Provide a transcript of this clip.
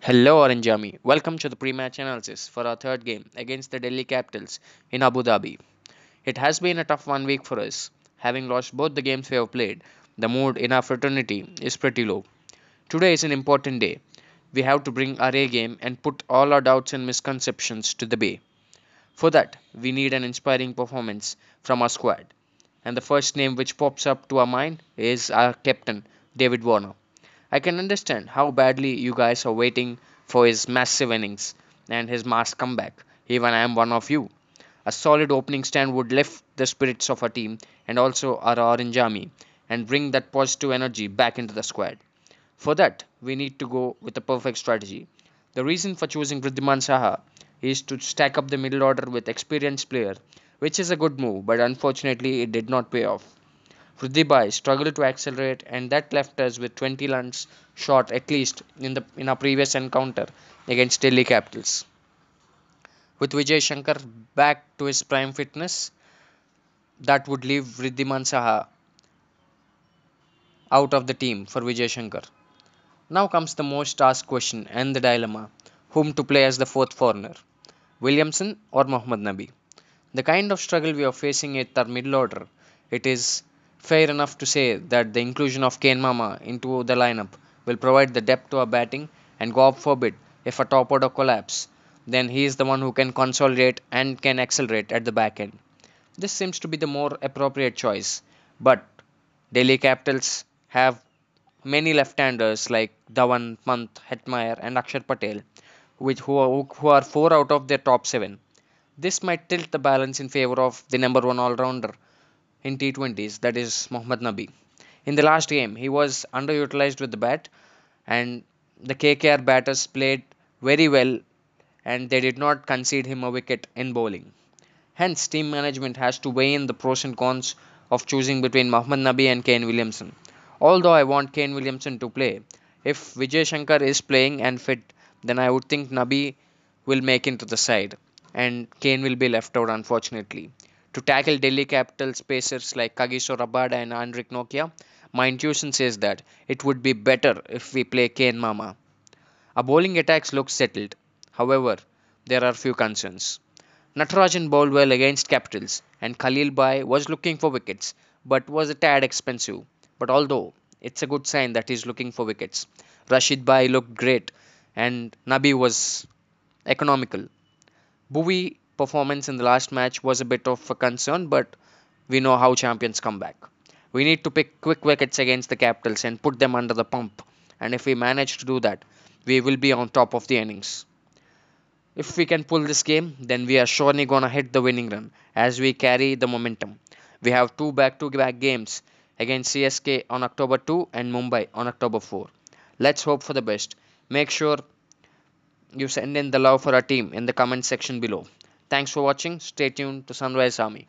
Hello Orange Army, welcome to the pre-match analysis for our third game against the Delhi Capitals in Abu Dhabi. It has been a tough one week for us. Having lost both the games we have played, the mood in our fraternity is pretty low. Today is an important day. We have to bring our A game and put all our doubts and misconceptions to the bay. For that, we need an inspiring performance from our squad. And the first name which pops up to our mind is our captain, David Warner. I can understand how badly you guys are waiting for his massive innings and his mass comeback. Even I am one of you. A solid opening stand would lift the spirits of our team and also our orange army and bring that positive energy back into the squad. For that, we need to go with a perfect strategy. The reason for choosing Wriddhiman Saha is to stack up the middle order with experienced player, which is a good move, but unfortunately it did not pay off. Pridhibai struggled to accelerate and that left us with 20 runs short at least in the in our previous encounter against Delhi Capitals. With Vijay Shankar back to his prime fitness, that would leave Wriddhiman Saha out of the team for Vijay Shankar. Now comes the most asked question and the dilemma whom to play as the fourth foreigner Williamson or Mohammad Nabi. The kind of struggle we are facing at our middle order, it is fair enough to say that the inclusion of Kane Mama into the lineup will provide the depth to our batting and God forbid if a top order collapse, then he is the one who can consolidate and can accelerate at the back end. This seems to be the more appropriate choice, but Delhi Capitals have many left-handers like Dhawan, Pant, Hetmyer and Akshar Patel, which who are, who are four out of their top seven. This might tilt the balance in favor of the number one all-rounder in T20s, that is Mohammad Nabi. In the last game, he was underutilized with the bat, and the KKR batters played very well and they did not concede him a wicket in bowling. Hence, team management has to weigh in the pros and cons of choosing between Mohammad Nabi and Kane Williamson. Although I want Kane Williamson to play, if Vijay Shankar is playing and fit, then I would think Nabi will make into the side and Kane will be left out unfortunately. To tackle Delhi Capitals pacers like Kagiso Rabada and Anrich Nortje? my intuition says that it would be better if we play Kane Mama. Our bowling attacks look settled. However, there are few concerns. Natarajan bowled well against Capitals and Khalil Bhai was looking for wickets but was a tad expensive. But although it's a good sign that he's looking for wickets, Rashid Bhai looked great and Nabi was economical. Bhuvi performance in the last match was a bit of a concern, but we know how champions come back. We need to pick quick wickets against the Capitals and put them under the pump. And if we manage to do that, we will be on top of the innings. If we can pull this game, then we are surely gonna hit the winning run as we carry the momentum. We have two back to back games against CSK on October 2 and Mumbai on October 4. Let's hope for the best. Make sure you send in the love for our team in the comment section below. Thanks for watching. Stay tuned to Sunrise Army.